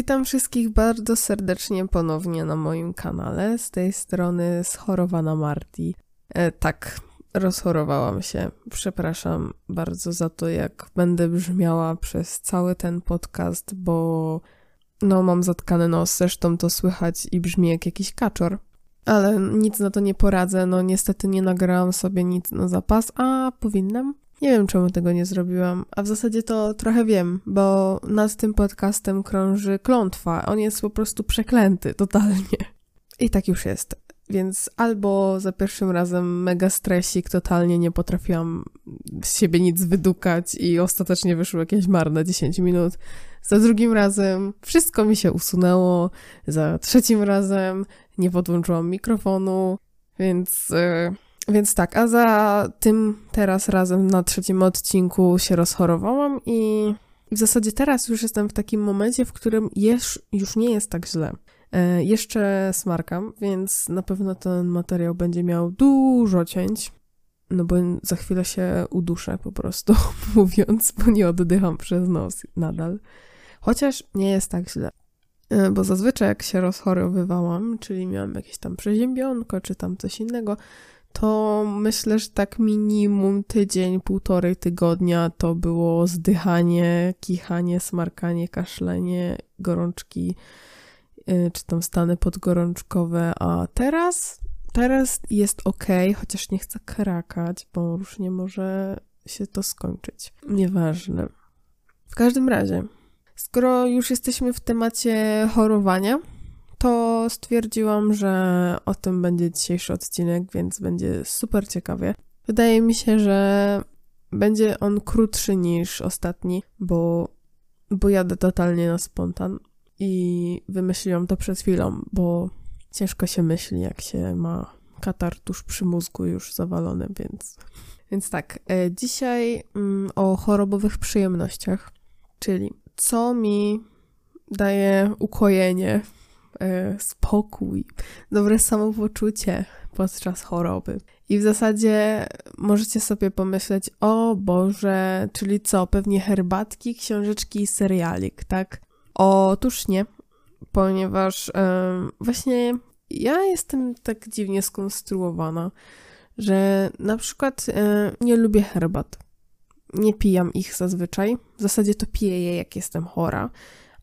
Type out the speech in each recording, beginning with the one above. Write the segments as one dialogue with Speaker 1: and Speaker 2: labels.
Speaker 1: Witam wszystkich bardzo serdecznie ponownie na moim kanale. Z tej strony schorowana Marti. E, tak, rozchorowałam się. Przepraszam bardzo za to, jak będę brzmiała przez cały ten podcast, bo no mam zatkany nos, zresztą to słychać i brzmi jak jakiś kaczor. Ale nic na to nie poradzę, no niestety nie nagrałam sobie nic na zapas, a powinnam. Nie wiem, czemu tego nie zrobiłam, a w zasadzie to trochę wiem, bo nad tym podcastem krąży klątwa. On jest po prostu przeklęty totalnie. I tak już jest. Więc albo za pierwszym razem mega stresik, totalnie nie potrafiłam z siebie nic wydukać i ostatecznie wyszło jakieś marne 10 minut. Za drugim razem wszystko mi się usunęło. Za trzecim razem nie podłączyłam mikrofonu, więc... Yy więc tak, a za tym teraz razem na trzecim odcinku się rozchorowałam i w zasadzie teraz już jestem w takim momencie, w którym już, już nie jest tak źle. E, jeszcze smarkam, więc na pewno ten materiał będzie miał dużo cięć, no bo za chwilę się uduszę po prostu, mówiąc, bo nie oddycham przez nos nadal. Chociaż nie jest tak źle. E, bo zazwyczaj jak się rozchorowywałam, czyli miałam jakieś tam przeziębionko, czy tam coś innego, to myślę, że tak minimum tydzień, półtorej tygodnia to było zdychanie, kichanie, smarkanie, kaszlenie, gorączki, y, czy tam stany podgorączkowe, a teraz, teraz jest ok, chociaż nie chcę krakać, bo już nie może się to skończyć. Nieważne. W każdym razie, skoro już jesteśmy w temacie chorowania, to stwierdziłam, że o tym będzie dzisiejszy odcinek, więc będzie super ciekawie. Wydaje mi się, że będzie on krótszy niż ostatni, bo, bo jadę totalnie na spontan i wymyśliłam to przed chwilą, bo ciężko się myśli, jak się ma katar tuż przy mózgu już zawalony, więc... Więc tak, e, dzisiaj mm, o chorobowych przyjemnościach, czyli co mi daje ukojenie spokój, dobre samopoczucie podczas choroby. I w zasadzie możecie sobie pomyśleć, o Boże, czyli co, pewnie herbatki, książeczki i serialik, tak? Otóż nie, ponieważ e, właśnie ja jestem tak dziwnie skonstruowana, że na przykład e, nie lubię herbat. Nie pijam ich zazwyczaj. W zasadzie to piję je, jak jestem chora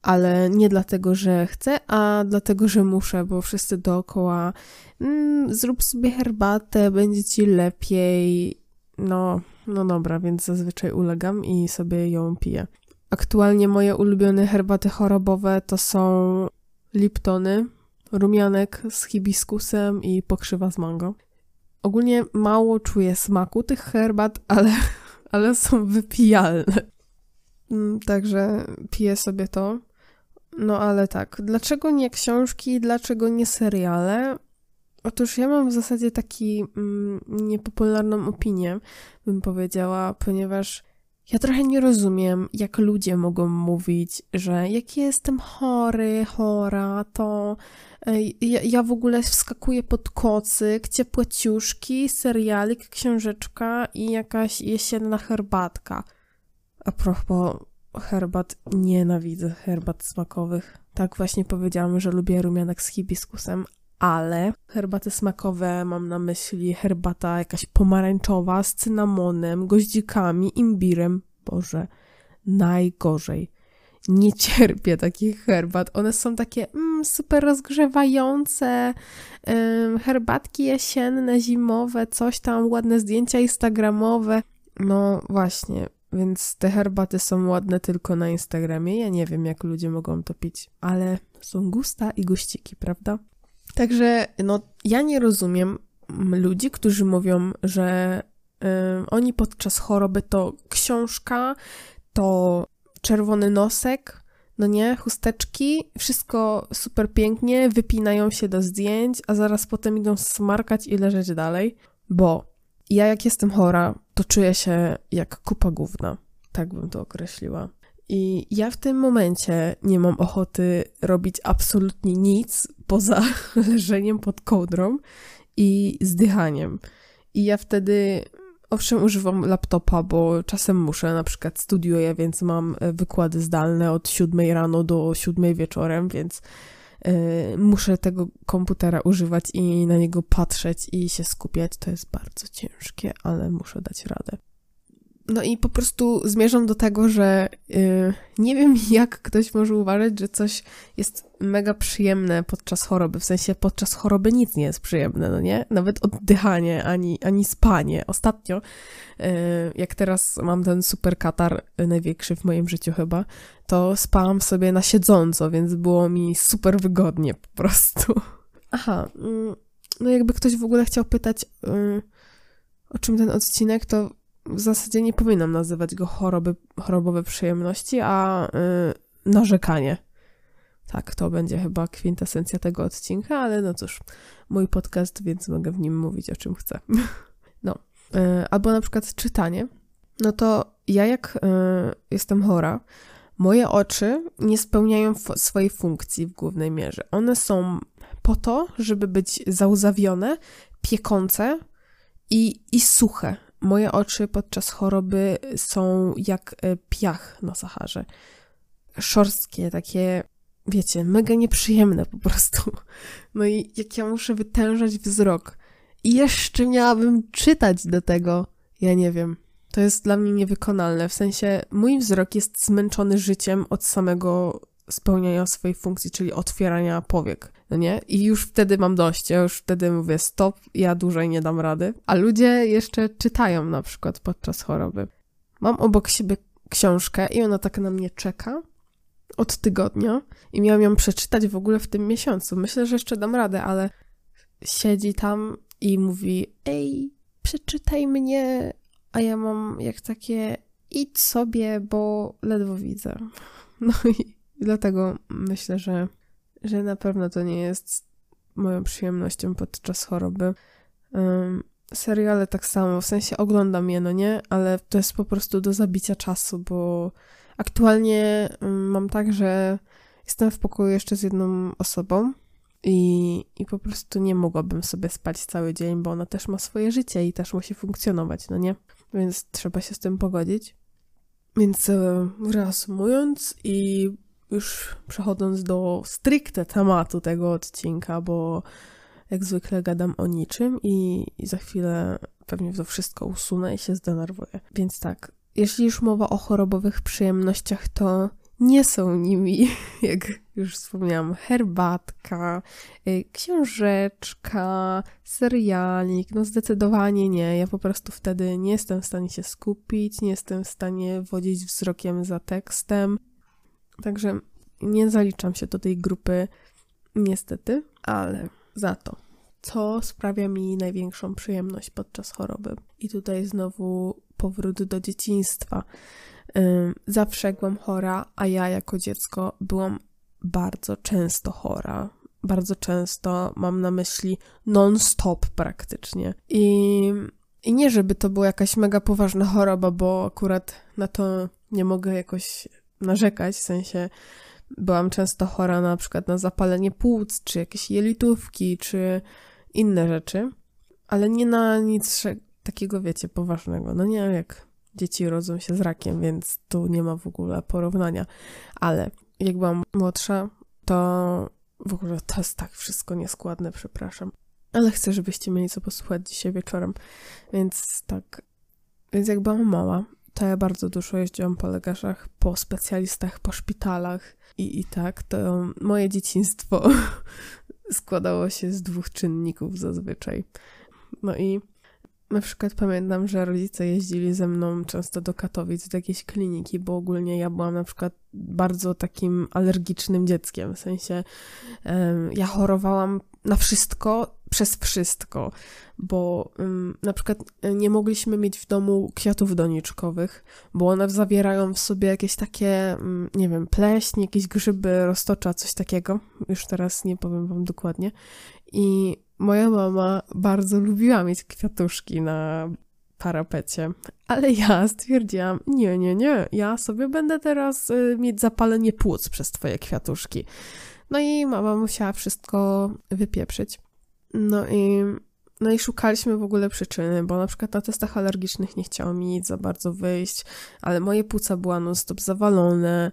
Speaker 1: ale nie dlatego, że chcę, a dlatego, że muszę, bo wszyscy dookoła mm, zrób sobie herbatę, będzie ci lepiej. No, no dobra, więc zazwyczaj ulegam i sobie ją piję. Aktualnie moje ulubione herbaty chorobowe to są Liptony, rumianek z hibiskusem i pokrzywa z mango. Ogólnie mało czuję smaku tych herbat, ale, ale są wypijalne. Mm, także piję sobie to. No ale tak, dlaczego nie książki, dlaczego nie seriale? Otóż ja mam w zasadzie taki mm, niepopularną opinię, bym powiedziała, ponieważ ja trochę nie rozumiem, jak ludzie mogą mówić, że jak jestem chory, chora, to ja, ja w ogóle wskakuję pod kocyk, ciepłe ciuszki, serialik, książeczka i jakaś jesienna herbatka. A propos herbat, nienawidzę herbat smakowych. Tak właśnie powiedziałam, że lubię rumianek z hibiskusem, ale herbaty smakowe mam na myśli herbata jakaś pomarańczowa z cynamonem, goździkami, imbirem. Boże, najgorzej. Nie cierpię takich herbat. One są takie mm, super rozgrzewające, ym, herbatki jesienne, zimowe, coś tam, ładne zdjęcia instagramowe. No właśnie, więc te herbaty są ładne tylko na Instagramie. Ja nie wiem, jak ludzie mogą to pić, ale są gusta i guściki, prawda? Także, no, ja nie rozumiem ludzi, którzy mówią, że y, oni podczas choroby to książka, to czerwony nosek, no nie, chusteczki, wszystko super pięknie, wypinają się do zdjęć, a zaraz potem idą smarkać i leżeć dalej, bo ja jak jestem chora, to czuję się jak kupa gówna. Tak bym to określiła. I ja w tym momencie nie mam ochoty robić absolutnie nic poza leżeniem pod kołdrą i zdychaniem. I ja wtedy Owszem, używam laptopa, bo czasem muszę, na przykład studiuję, więc mam e, wykłady zdalne od 7 rano do 7 wieczorem, więc muszę tego komputera używać i na niego patrzeć i się skupiać. To jest bardzo ciężkie, ale muszę dać radę. No i po prostu zmierzam do tego, że yy, nie wiem, jak ktoś może uważać, że coś jest mega przyjemne podczas choroby. W sensie podczas choroby nic nie jest przyjemne, no nie? Nawet oddychanie, ani, ani spanie. Ostatnio, yy, jak teraz mam ten super katar, największy w moim życiu chyba, to spałam sobie na siedząco, więc było mi super wygodnie po prostu. Aha, mm, no jakby ktoś w ogóle chciał pytać, y, o czym ten odcinek, to w zasadzie nie powinnam nazywać go choroby, chorobowe przyjemności, a yy, narzekanie. Tak, to będzie chyba kwintesencja tego odcinka, ale no cóż, mój podcast, więc mogę w nim mówić o czym chcę. No, yy, albo na przykład czytanie. No to ja jak yy, jestem chora, moje oczy nie spełniają swojej funkcji w głównej mierze. One są po to, żeby być załzawione, piekące i, i suche Moje oczy podczas choroby są jak e, piach na Saharze. Szorstkie, takie, wiecie, mega nieprzyjemne po prostu. No i jak ja muszę wytężać wzrok i jeszcze miałabym czytać do tego, ja nie wiem. To jest dla mnie niewykonalne. W sensie mój wzrok jest zmęczony życiem od samego spełniania swojej funkcji, czyli otwierania powiek, no nie? I już wtedy mam dość, ja już wtedy mówię stop, ja dłużej nie dam rady. A ludzie jeszcze czytają na przykład podczas choroby. Mam obok siebie książkę i ona tak na mnie czeka od tygodnia i miałam ją przeczytać w ogóle w tym miesiącu. Myślę, że jeszcze dam radę, ale siedzi tam i mówi ej, przeczytaj mnie, a ja mam jak takie idź sobie, bo ledwo widzę. No i dlatego myślę, że, że na pewno to nie jest moją przyjemnością podczas choroby. Um, seriale tak samo, w sensie oglądam je, no nie, ale to jest po prostu do zabicia czasu, bo aktualnie mam tak, że jestem w pokoju jeszcze z jedną osobą i, i po prostu nie mogłabym sobie spać cały dzień, bo ona też ma swoje życie i też musi funkcjonować, no nie? Więc trzeba się z tym pogodzić. Więc e, reasumując i już przechodząc do stricte tematu tego odcinka, bo jak zwykle gadam o niczym i, i za chwilę pewnie to wszystko usunę i się zdenerwuję. Więc tak, jeśli już mowa o chorobowych przyjemnościach, to nie są nimi, jak już wspomniałam, herbatka, y, książeczka, serialik. No zdecydowanie nie. Ja po prostu wtedy nie jestem w stanie się skupić, nie jestem w stanie wodzić wzrokiem za tekstem. Także nie zaliczam się do tej grupy, niestety, ale za to. Co sprawia mi największą przyjemność podczas choroby? I tutaj znowu powrót do dzieciństwa. Zawsze byłam chora, a ja jako dziecko byłam bardzo często chora. Bardzo często mam na myśli non-stop praktycznie. I, I nie, żeby to była jakaś mega poważna choroba, bo akurat na to nie mogę jakoś narzekać, w sensie byłam często chora na przykład na zapalenie płuc, czy jakieś jelitówki, czy inne rzeczy, ale nie na nic takiego, wiecie, poważnego. No nie jak dzieci rodzą się z rakiem, więc tu nie ma w ogóle porównania. Ale jak byłam młodsza, to w ogóle to jest tak wszystko nieskładne, przepraszam. Ale chcę, żebyście mieli co posłuchać dzisiaj wieczorem. Więc tak. Więc jak byłam mała, to ja bardzo dużo jeździłam po lekarzach, po specjalistach, po szpitalach i, i tak, to moje dzieciństwo składało się z dwóch czynników zazwyczaj. No i na przykład pamiętam, że rodzice jeździli ze mną często do Katowic, do jakiejś kliniki, bo ogólnie ja byłam na przykład bardzo takim alergicznym dzieckiem. W sensie um, ja chorowałam na wszystko, przez wszystko, bo na przykład nie mogliśmy mieć w domu kwiatów doniczkowych, bo one zawierają w sobie jakieś takie, nie wiem, pleśń, jakieś grzyby, roztocza, coś takiego. Już teraz nie powiem wam dokładnie. I moja mama bardzo lubiła mieć kwiatuszki na parapecie, ale ja stwierdziłam, nie, nie, nie, ja sobie będę teraz y, mieć zapalenie płuc przez twoje kwiatuszki. No i mama musiała wszystko wypieprzyć. No i no i szukaliśmy w ogóle przyczyny, bo na przykład na testach alergicznych nie chciało mi nic za bardzo wyjść, ale moje płuca była non-stop zawalone,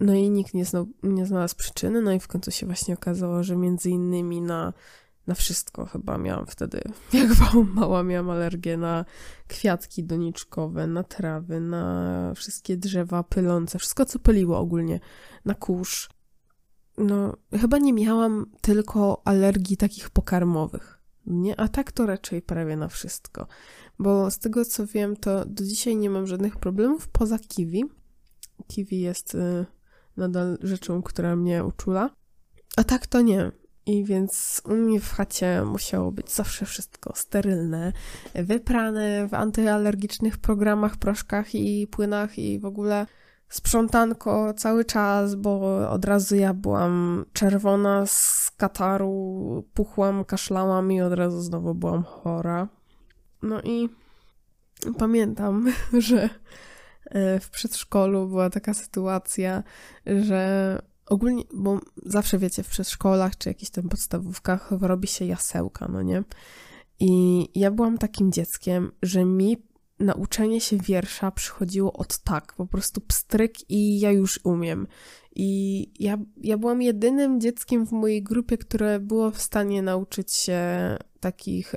Speaker 1: no i nikt nie, znał, nie znalazł przyczyny, no i w końcu się właśnie okazało, że między innymi na, na wszystko chyba miałam wtedy, jak mała miałam alergię na kwiatki doniczkowe, na trawy, na wszystkie drzewa pylące, wszystko co pyliło ogólnie, na kurz. No, chyba nie miałam tylko alergii takich pokarmowych nie? A tak to raczej prawie na wszystko. Bo z tego co wiem, to do dzisiaj nie mam żadnych problemów poza kiwi. Kiwi jest y, nadal rzeczą, która mnie uczula. A tak to nie. I więc u mnie w chacie musiało być zawsze wszystko sterylne, wyprane w antyalergicznych programach, proszkach i płynach i w ogóle sprzątanko cały czas, bo od razu ja byłam czerwona z kataru, puchłam, kaszlałam i od razu znowu byłam chora. No i pamiętam, że e, w przedszkolu była taka sytuacja, że ogólnie, bo zawsze wiecie, w przedszkolach czy jakichś tam podstawówkach robi się jasełka, no nie? I ja byłam takim dzieckiem, że mi nauczenie się wiersza przychodziło od tak, po prostu pstryk i ja już umiem. I ja, ja byłam jedynym dzieckiem w mojej grupie, które było w stanie nauczyć się takich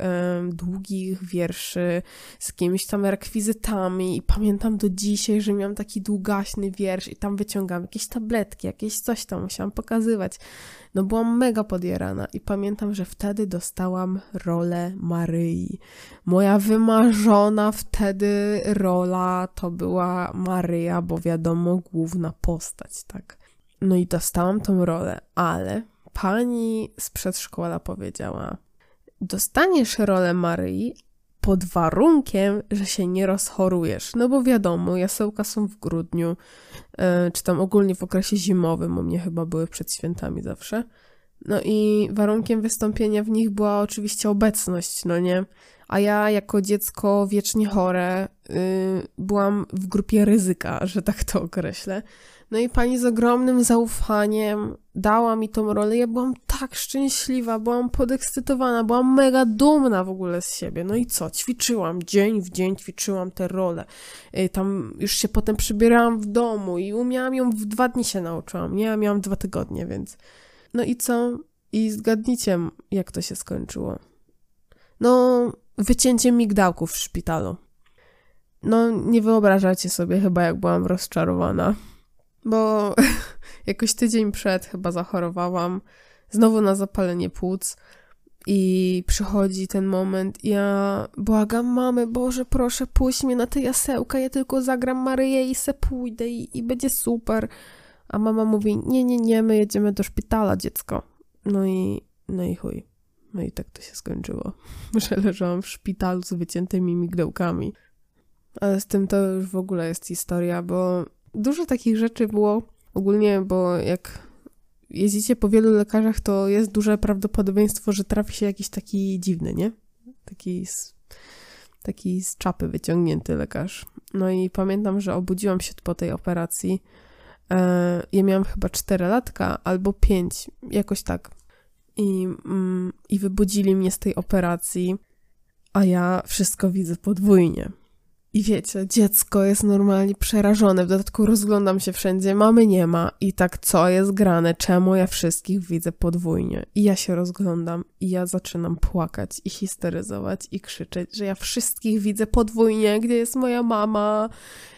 Speaker 1: długich wierszy z jakimiś tam rekwizytami i pamiętam do dzisiaj, że miałam taki długaśny wiersz i tam wyciągam jakieś tabletki, jakieś coś tam musiałam pokazywać. No byłam mega podjerana i pamiętam, że wtedy dostałam rolę Maryi. Moja wymarzona wtedy rola to była Maryja, bo wiadomo, główna postać, tak. No i dostałam tą rolę, ale pani z przedszkola powiedziała: Dostaniesz rolę Maryi pod warunkiem, że się nie rozchorujesz. No bo wiadomo, jasełka są w grudniu, yy, czy tam ogólnie w okresie zimowym, u mnie chyba były przed świętami zawsze. No i warunkiem wystąpienia w nich była oczywiście obecność, no nie? A ja jako dziecko wiecznie chore yy, byłam w grupie ryzyka, że tak to określę. No i pani z ogromnym zaufaniem dała mi tą rolę. Ja byłam tak szczęśliwa, byłam podekscytowana, byłam mega dumna w ogóle z siebie. No i co? Ćwiczyłam, dzień w dzień ćwiczyłam tę rolę. Y, tam już się potem przybierałam w domu i umiałam ją w dwa dni się nauczyłam. Nie, ja miałam dwa tygodnie, więc. No i co? I zgadnijcie, jak to się skończyło. No, wycięcie migdałków w szpitalu. No, nie wyobrażacie sobie chyba, jak byłam rozczarowana bo jakoś tydzień przed chyba zachorowałam znowu na zapalenie płuc i przychodzi ten moment ja błagam mamy, Boże, proszę puść mnie na te jasełka, ja tylko zagram Maryję i se pójdę i, i będzie super. A mama mówi, nie, nie, nie, my jedziemy do szpitala, dziecko. No i, no i chuj. No i tak to się skończyło, że leżałam w szpitalu z wyciętymi migdałkami. Ale z tym to już w ogóle jest historia, bo dużo takich rzeczy było ogólnie, bo jak jeździcie po wielu lekarzach, to jest duże prawdopodobieństwo, że trafi się jakiś taki dziwny, nie? Taki z, taki z czapy wyciągnięty lekarz. No i pamiętam, że obudziłam się po tej operacji. E, ja miałam chyba 4 latka albo 5, jakoś tak. I, mm, I wybudzili mnie z tej operacji, a ja wszystko widzę podwójnie. I wiecie, dziecko jest normalnie przerażone, w dodatku rozglądam się wszędzie, mamy nie ma i tak co jest grane, czemu ja wszystkich widzę podwójnie. I ja się rozglądam i ja zaczynam płakać i histeryzować i krzyczeć, że ja wszystkich widzę podwójnie, gdzie jest moja mama.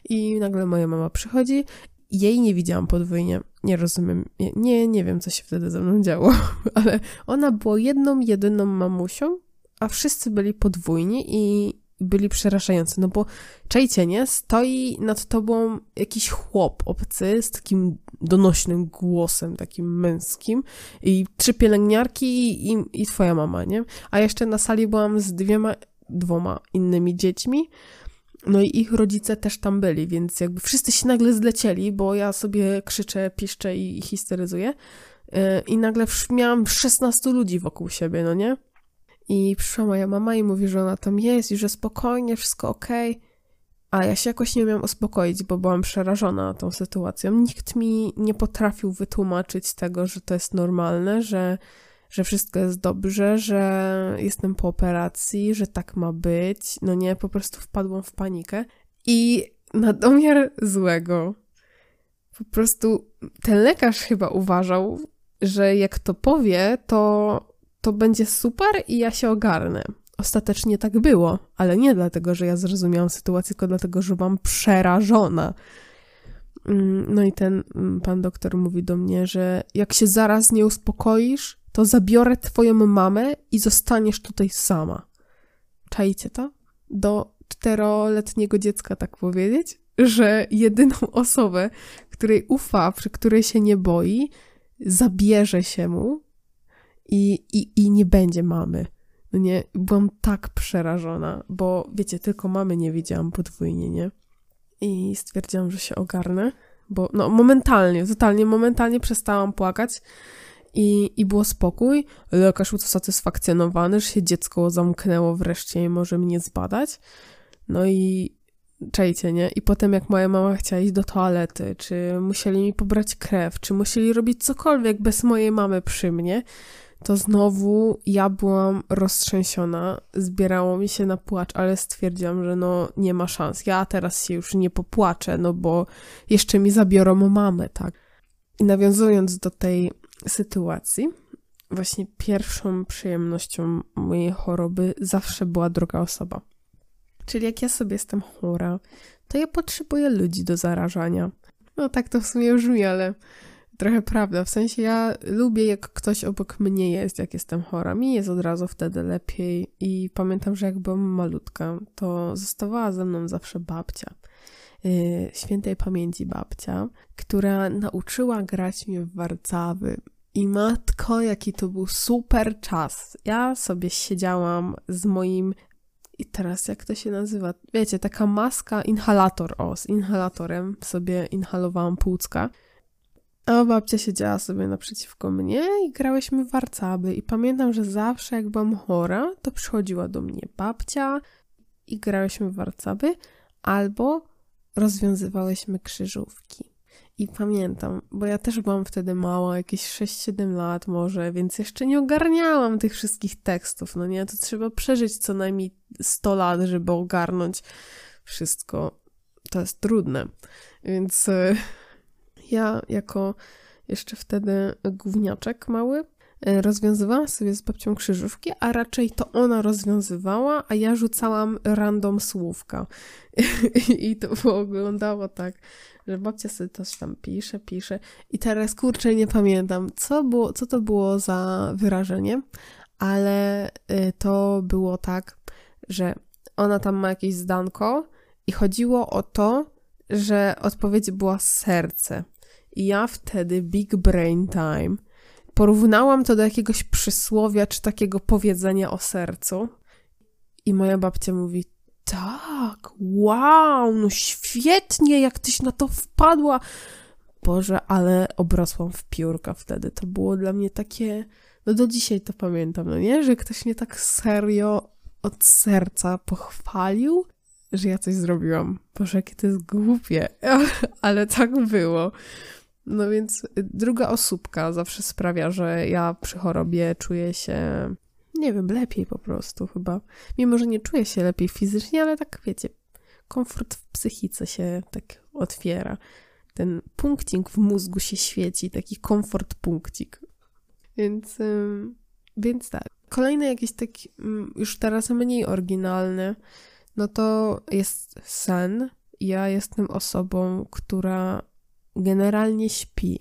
Speaker 1: I nagle moja mama przychodzi jej nie widziałam podwójnie. Nie rozumiem. Nie, nie wiem, co się wtedy ze mną działo, ale ona była jedną, jedyną mamusią, a wszyscy byli podwójnie i byli przerażający, no bo czajcie, nie? Stoi nad tobą jakiś chłop obcy z takim donośnym głosem, takim męskim i trzy pielęgniarki i, i twoja mama, nie? A jeszcze na sali byłam z dwiema, dwoma innymi dziećmi, no i ich rodzice też tam byli, więc jakby wszyscy się nagle zlecieli, bo ja sobie krzyczę, piszczę i histeryzuję y, i nagle miałam 16 ludzi wokół siebie, no nie? I przyszła moja mama i mówi, że ona tam jest i że spokojnie, wszystko. Okay. A ja się jakoś nie miałam uspokoić, bo byłam przerażona tą sytuacją. Nikt mi nie potrafił wytłumaczyć tego, że to jest normalne, że że wszystko jest dobrze, że jestem po operacji, że tak ma być. No nie, po prostu wpadłam w panikę. I na domiar złego, po prostu ten lekarz chyba uważał, że jak to powie, to, to będzie super i ja się ogarnę. Ostatecznie tak było, ale nie dlatego, że ja zrozumiałam sytuację, tylko dlatego, że byłam przerażona. Mm, no i ten mm, pan doktor mówi do mnie, że jak się zaraz nie uspokoisz, to zabiorę twoją mamę i zostaniesz tutaj sama. Czajcie to? Do czteroletniego dziecka tak powiedzieć? Że jedyną osobę, której ufa, przy której się nie boi, zabierze się mu i, i, i nie będzie mamy. No nie, byłam tak przerażona, bo wiecie, tylko mamy nie widziałam podwójnie, nie? I stwierdziłam, że się ogarnę, bo no momentalnie, totalnie momentalnie przestałam płakać i, i było spokój. Lekarz był usatysfakcjonowany, że się dziecko zamknęło wreszcie i może mnie zbadać. No i czajcie, nie? I potem jak moja mama chciała iść do toalety, czy musieli mi pobrać krew, czy musieli robić cokolwiek bez mojej mamy przy mnie, to znowu ja byłam roztrzęsiona, zbierało mi się na płacz, ale stwierdziłam, że no nie ma szans. Ja teraz się już nie popłaczę, no bo jeszcze mi zabiorą mamę, tak? I nawiązując do tej sytuacji, właśnie pierwszą przyjemnością mojej choroby zawsze była druga osoba. Czyli jak ja sobie jestem chora, to ja potrzebuję ludzi do zarażania. No tak to w sumie brzmi, ale trochę prawda. W sensie ja lubię, jak ktoś obok mnie jest, jak jestem chora. Mi jest od razu wtedy lepiej. I pamiętam, że jak byłam malutka, to zostawała ze mną zawsze babcia. Yy, świętej pamięci babcia, która nauczyła grać mnie w warcawy. I matko, jaki to był super czas. Ja sobie siedziałam z moim i teraz jak to się nazywa? Wiecie, taka maska, inhalator, o, z inhalatorem sobie inhalowałam płucka. A babcia siedziała sobie naprzeciwko mnie i grałyśmy w warcaby. I pamiętam, że zawsze jak byłam chora, to przychodziła do mnie babcia i grałyśmy w warcaby, albo rozwiązywałyśmy krzyżówki. I pamiętam, bo ja też byłam wtedy mała, jakieś 6-7 lat może, więc jeszcze nie ogarniałam tych wszystkich tekstów, no nie? To trzeba przeżyć co najmniej 100 lat, żeby ogarnąć wszystko. To jest trudne. Więc y, ja jako jeszcze wtedy gówniaczek mały y, rozwiązywałam sobie z babcią krzyżówki, a raczej to ona rozwiązywała, a ja rzucałam random słówka. I to wyglądało tak, że babcia sobie coś tam pisze, pisze i teraz kurczę nie pamiętam, co, było, co to było za wyrażenie, ale y, to było tak, że ona tam ma jakieś zdanko i chodziło o to, że odpowiedź była serce. I ja wtedy, big brain time, porównałam to do jakiegoś przysłowia czy takiego powiedzenia o sercu. I moja babcia mówi: tak, wow, no świetnie, jak tyś na to wpadła. Boże, ale obrosłam w piórka wtedy. To było dla mnie takie, no do dzisiaj to pamiętam, no nie? Że ktoś mnie tak serio od serca pochwalił, że ja coś zrobiłam. Boże, jakie to jest głupie, ale tak było. No więc druga osóbka zawsze sprawia, że ja przy chorobie czuję się nie wiem, lepiej po prostu chyba. Mimo, że nie czuję się lepiej fizycznie, ale tak wiecie, komfort w psychice się tak otwiera. Ten punkcik w mózgu się świeci, taki komfort punkcik. Więc, więc tak. Kolejny jakiś taki, już teraz mniej oryginalny, no to jest sen. Ja jestem osobą, która generalnie śpi.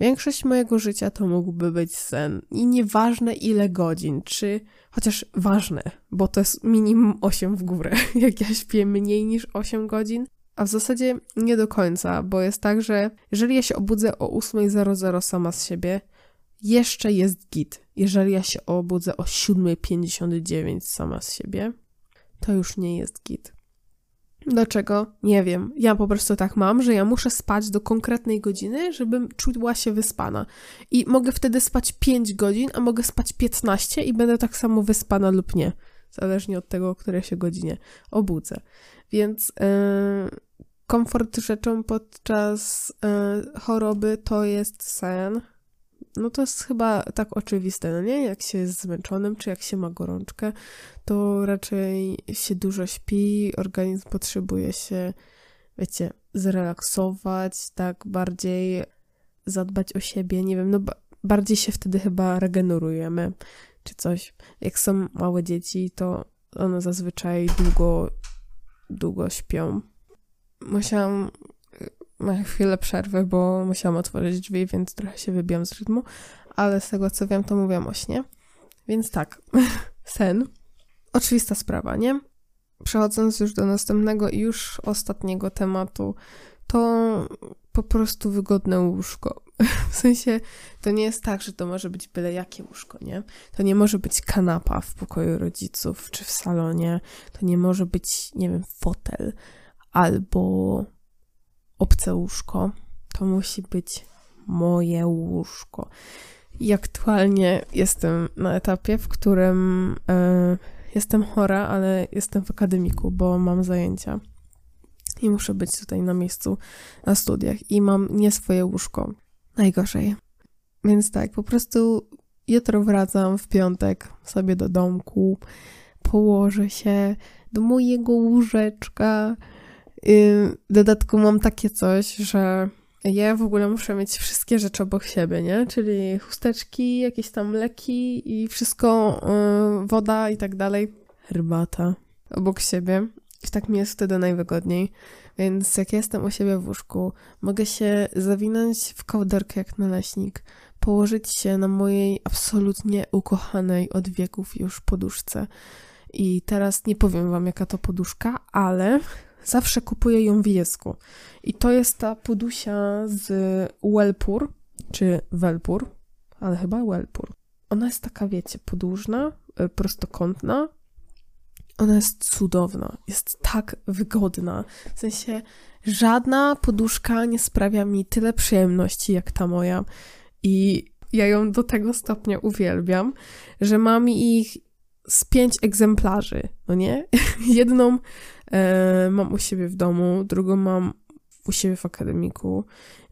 Speaker 1: Większość mojego życia to mógłby być sen. I nieważne ile godzin, czy chociaż ważne, bo to jest minimum 8 w górę. Jak ja śpię mniej niż 8 godzin, a w zasadzie nie do końca, bo jest tak, że jeżeli ja się obudzę o 8.00 sama z siebie, jeszcze jest git. Jeżeli ja się obudzę o 7.59 sama z siebie, to już nie jest git. Dlaczego? Nie wiem. Ja po prostu tak mam, że ja muszę spać do konkretnej godziny, żebym czuła się wyspana. I mogę wtedy spać 5 godzin, a mogę spać 15 i będę tak samo wyspana lub nie. Zależnie od tego, o której się godzinie obudzę. Więc yy, komfort rzeczą podczas yy, choroby to jest sen. no to jest chyba tak oczywiste, no nie? Jak się jest zmęczonym, czy jak się ma gorączkę, to raczej się dużo śpi, organizm potrzebuje się, wiecie, zrelaksować, tak bardziej zadbać o siebie, nie wiem, no bardziej się wtedy chyba regenerujemy, czy coś. Jak są małe dzieci, to one zazwyczaj długo, długo śpią. Musiałam na chwilę przerwy, bo musiałam otworzyć drzwi, więc trochę się wybiłam z rytmu, ale z tego co wiem, to mówiłam o śnie. Więc tak, sen. Oczywista sprawa, nie? Przechodząc już do następnego i już ostatniego tematu, to po prostu wygodne łóżko. W sensie to nie jest tak, że to może być byle jakie łóżko, nie? To nie może być kanapa w pokoju rodziców czy w salonie. To nie może być, nie wiem, fotel albo obce łóżko. To musi być moje łóżko. I aktualnie jestem na etapie, w którym e, jestem chora, ale jestem w akademiku, bo mam zajęcia i muszę być tutaj na miejscu na studiach i mam nie swoje łóżko. Najgorzej. Więc tak, po prostu jutro wracam w piątek sobie do domku, położę się do mojego łóżeczka. W dodatku mam takie coś, że ja w ogóle muszę mieć wszystkie rzeczy obok siebie, nie? Czyli chusteczki, jakieś tam leki i wszystko, yy, woda i tak dalej. Herbata obok siebie. I tak mi jest wtedy najwygodniej. Więc jak jestem u siebie w łóżku, mogę się zawinąć w kołderkę jak naleśnik, położyć się na mojej absolutnie ukochanej od wieków już poduszce. I teraz nie powiem wam, jaka to poduszka, ale zawsze kupuję ją w Jesku. I to jest ta podusia z Welpur, czy Welpur, ale chyba Welpur. Ona jest taka, wiecie, podłużna, y, prostokątna, ona jest cudowna, jest tak wygodna. W sensie żadna poduszka nie sprawia mi tyle przyjemności jak ta moja. I ja ją do tego stopnia uwielbiam, że mam ich z pięć egzemplarzy, no nie? Jedną e, mam u siebie w domu, drugą mam u siebie w akademiku,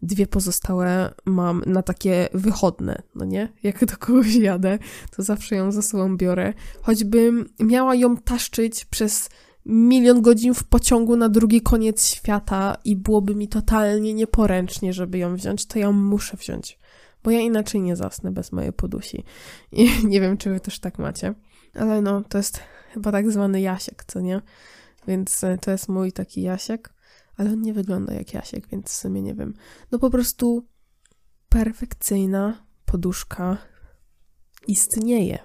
Speaker 1: dwie pozostałe mam na takie wychodne, no nie? Jak do kogoś jadę, to zawsze ją ze sobą biorę. Choćbym miała ją taszczyć przez milion godzin w pociągu na drugi koniec świata i byłoby mi totalnie nieporęcznie, żeby ją wziąć, to ją muszę wziąć. Bo ja inaczej nie zasnę bez mojej podusi. I nie wiem, czy wy też tak macie. Ale no, to jest chyba tak zwany Jasiek, co nie? Więc e, to jest mój taki Jasiek ale on nie wygląda jak Jasiek, więc w sumie nie wiem. No po prostu perfekcyjna poduszka istnieje.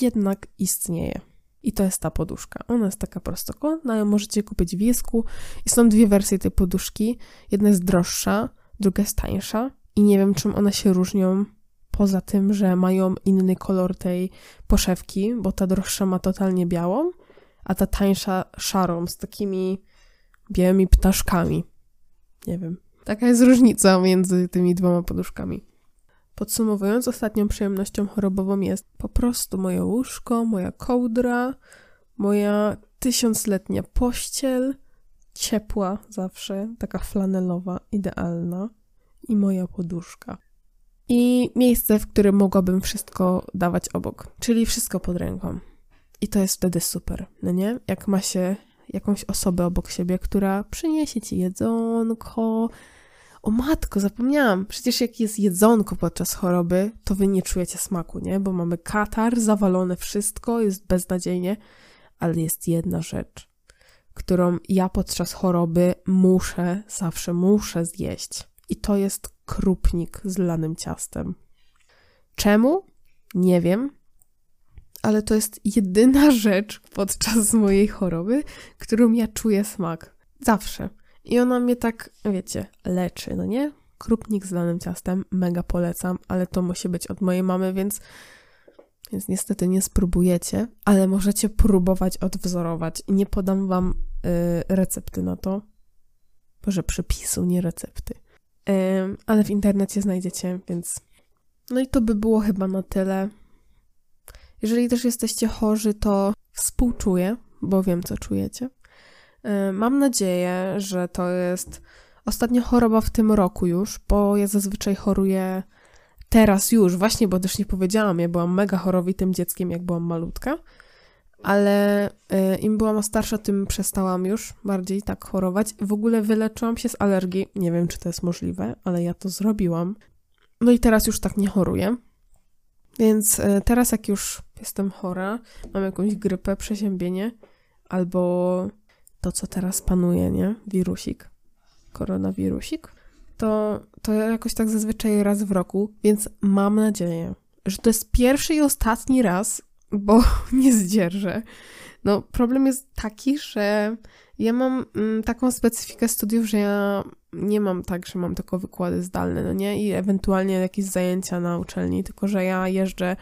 Speaker 1: Jednak istnieje. I to jest ta poduszka. Ona jest taka prostokątna, ją możecie kupić w Jesku. I są dwie wersje tej poduszki. Jedna jest droższa, druga jest tańsza. I nie wiem, czym one się różnią, poza tym, że mają inny kolor tej poszewki, bo ta droższa ma totalnie białą, a ta tańsza szarą, z takimi białymi ptaszkami. Nie wiem. Taka jest różnica między tymi dwoma poduszkami. Podsumowując, ostatnią przyjemnością chorobową jest po prostu moje łóżko, moja kołdra, moja tysiącletnia pościel, ciepła zawsze, taka flanelowa, idealna i moja poduszka. I miejsce, w którym mogłabym wszystko dawać obok, czyli wszystko pod ręką. I to jest wtedy super, no nie? Jak ma się jakąś osobę obok siebie, która przyniesie ci jedzonko. O matko, zapomniałam. Przecież jak jest jedzonko podczas choroby, to wy nie czujecie smaku, nie? Bo mamy katar, zawalone wszystko, jest beznadziejnie. Ale jest jedna rzecz, którą ja podczas choroby muszę, zawsze muszę zjeść. I to jest krupnik z lanym ciastem. Czemu? Nie wiem, ale to jest jedyna rzecz podczas mojej choroby, którą ja czuję smak. Zawsze. I ona mnie tak, wiecie, leczy, no nie? Krupnik z lanym ciastem, mega polecam, ale to musi być od mojej mamy, więc, więc niestety nie spróbujecie, ale możecie próbować odwzorować. Nie podam wam y, recepty na to, może przepisu, nie recepty. Y, ale w internecie znajdziecie, więc. No i to by było chyba na tyle. Jeżeli też jesteście chorzy, to współczuję, bo wiem, co czujecie. E, mam nadzieję, że to jest ostatnia choroba w tym roku już, bo ja zazwyczaj choruję teraz już, właśnie, bo też nie powiedziałam, ja byłam mega chorowitym dzieckiem, jak byłam malutka, ale y, im byłam starsza, tym przestałam już bardziej tak chorować. W ogóle wyleczyłam się z alergii. Nie wiem, czy to jest możliwe, ale ja to zrobiłam. No i teraz już tak nie choruję. Więc y, teraz, jak już jestem chora, mam jakąś grypę, przeziębienie, albo to, co teraz panuje, nie? Wirusik, koronawirusik, to, to jakoś tak zazwyczaj raz w roku, więc mam nadzieję, że to jest pierwszy i ostatni raz, bo nie zdzierżę. No, problem jest taki, że ja mam mm, taką specyfikę studiów, że ja nie mam tak, że mam tylko wykłady zdalne, no nie? I ewentualnie jakieś zajęcia na uczelni, tylko że ja jeżdżę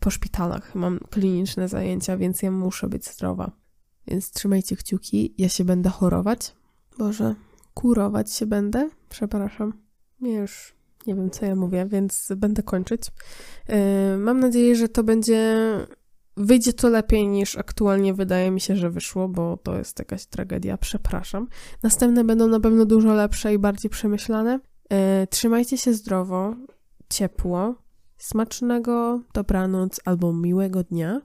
Speaker 1: po szpitalach, mam kliniczne zajęcia, więc ja muszę być zdrowa. Więc trzymajcie kciuki, ja się będę chorować. Boże, kurować się będę, przepraszam. Ja już nie wiem, co ja mówię, więc będę kończyć. Yy, mam nadzieję, że to będzie wyjdzie to lepiej niż aktualnie wydaje mi się, że wyszło, bo to jest jakaś tragedia, przepraszam. Następne będą na pewno dużo lepsze i bardziej przemyślane. Yy, trzymajcie się zdrowo, ciepło, smacznego, dobranoc albo miłego dnia.